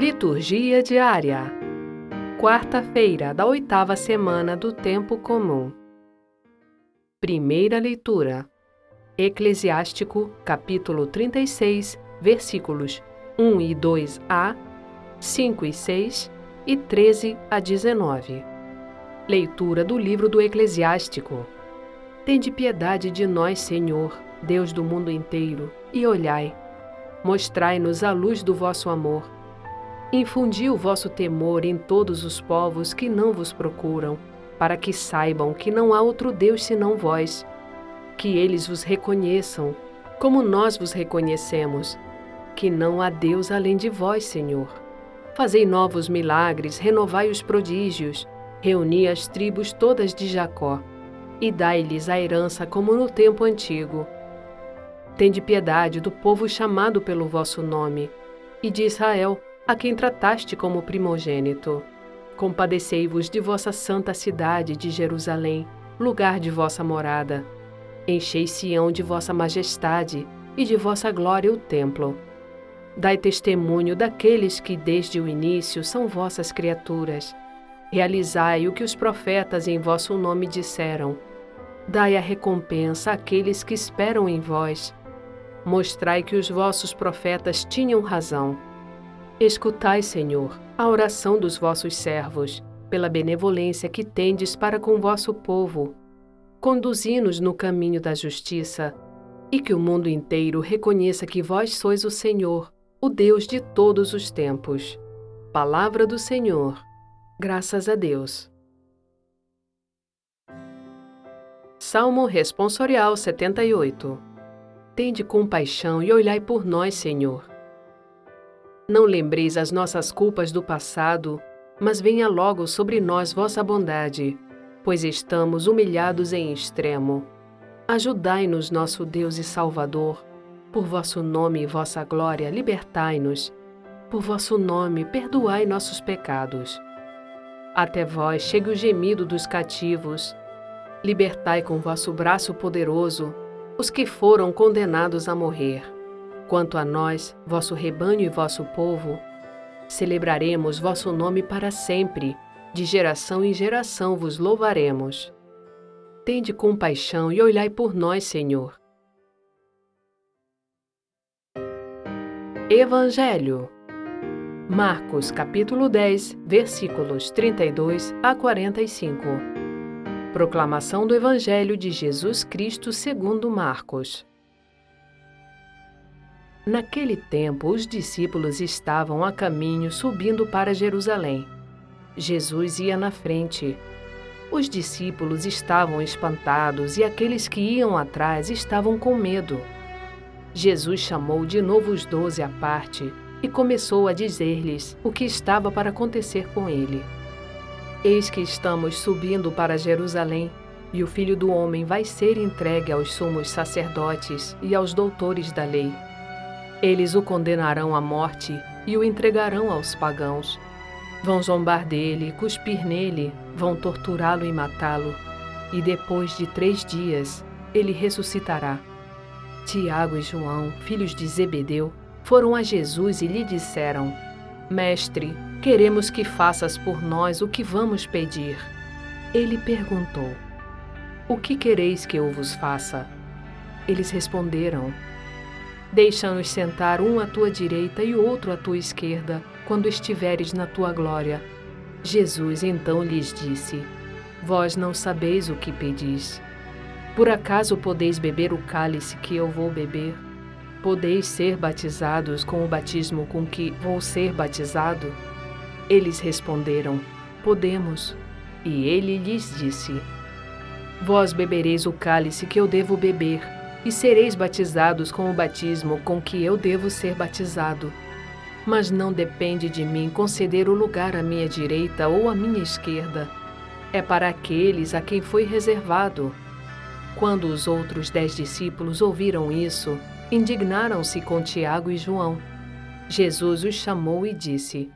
Liturgia diária. Quarta-feira da oitava semana do Tempo Comum. Primeira leitura. Eclesiástico, capítulo 36, versículos 1 e 2a, 5 e 6 e 13 a 19. Leitura do livro do Eclesiástico. Tende piedade de nós, Senhor, Deus do mundo inteiro, e olhai. Mostrai-nos a luz do vosso amor Infundi o vosso temor em todos os povos que não vos procuram, para que saibam que não há outro Deus senão vós. Que eles vos reconheçam, como nós vos reconhecemos, que não há Deus além de vós, Senhor. Fazei novos milagres, renovai os prodígios, reuni as tribos todas de Jacó, e dai-lhes a herança como no tempo antigo. Tende piedade do povo chamado pelo vosso nome, e de Israel, a quem trataste como primogênito. Compadecei-vos de vossa santa cidade de Jerusalém, lugar de vossa morada. Enchei Sião de vossa majestade e de vossa glória o templo. Dai testemunho daqueles que desde o início são vossas criaturas. Realizai o que os profetas em vosso nome disseram. Dai a recompensa àqueles que esperam em vós. Mostrai que os vossos profetas tinham razão Escutai, Senhor, a oração dos vossos servos, pela benevolência que tendes para com vosso povo. Conduzi-nos no caminho da justiça, e que o mundo inteiro reconheça que vós sois o Senhor, o Deus de todos os tempos. Palavra do Senhor. Graças a Deus. Salmo Responsorial 78 Tende compaixão e olhai por nós, Senhor não lembreis as nossas culpas do passado, mas venha logo sobre nós vossa bondade, pois estamos humilhados em extremo. Ajudai-nos, nosso Deus e Salvador. Por vosso nome e vossa glória, libertai-nos. Por vosso nome, perdoai nossos pecados. Até vós chegue o gemido dos cativos. Libertai com vosso braço poderoso os que foram condenados a morrer. Quanto a nós, vosso rebanho e vosso povo, celebraremos vosso nome para sempre, de geração em geração vos louvaremos. Tende compaixão e olhai por nós, Senhor. Evangelho Marcos capítulo 10, versículos 32 a 45. Proclamação do Evangelho de Jesus Cristo segundo Marcos. Naquele tempo, os discípulos estavam a caminho subindo para Jerusalém. Jesus ia na frente. Os discípulos estavam espantados e aqueles que iam atrás estavam com medo. Jesus chamou de novo os doze à parte e começou a dizer-lhes o que estava para acontecer com ele. Eis que estamos subindo para Jerusalém, e o filho do homem vai ser entregue aos sumos sacerdotes e aos doutores da lei eles o condenarão à morte e o entregarão aos pagãos. Vão zombar dele, cuspir nele, vão torturá-lo e matá-lo. E depois de três dias, ele ressuscitará. Tiago e João, filhos de Zebedeu, foram a Jesus e lhe disseram: Mestre, queremos que faças por nós o que vamos pedir. Ele perguntou: O que quereis que eu vos faça? Eles responderam: Deixa-nos sentar um à tua direita e outro à tua esquerda, quando estiveres na tua glória. Jesus então lhes disse: Vós não sabeis o que pedis. Por acaso podeis beber o cálice que eu vou beber? Podeis ser batizados com o batismo com que vou ser batizado? Eles responderam: Podemos. E ele lhes disse: Vós bebereis o cálice que eu devo beber e sereis batizados com o batismo com que eu devo ser batizado. Mas não depende de mim conceder o lugar à minha direita ou à minha esquerda. É para aqueles a quem foi reservado. Quando os outros dez discípulos ouviram isso, indignaram-se com Tiago e João. Jesus os chamou e disse: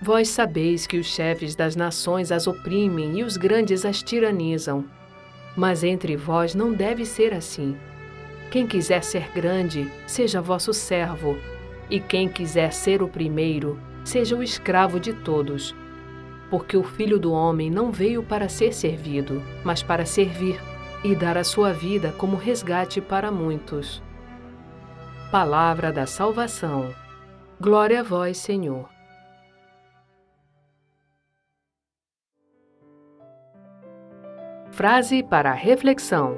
Vós sabeis que os chefes das nações as oprimem e os grandes as tiranizam. Mas entre vós não deve ser assim. Quem quiser ser grande, seja vosso servo, e quem quiser ser o primeiro, seja o escravo de todos. Porque o Filho do Homem não veio para ser servido, mas para servir e dar a sua vida como resgate para muitos. Palavra da salvação. Glória a vós, Senhor. Frase para reflexão: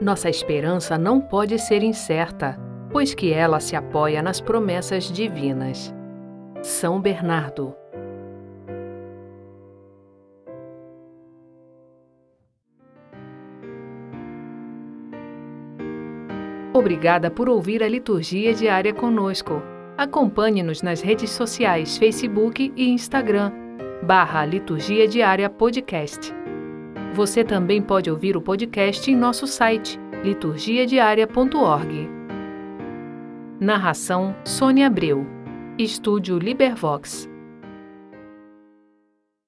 Nossa esperança não pode ser incerta, pois que ela se apoia nas promessas divinas. São Bernardo. Obrigada por ouvir a liturgia diária conosco. Acompanhe-nos nas redes sociais Facebook e Instagram, barra Liturgia Diária Podcast. Você também pode ouvir o podcast em nosso site, liturgiadiaria.org. Narração Sônia Abreu. Estúdio Libervox.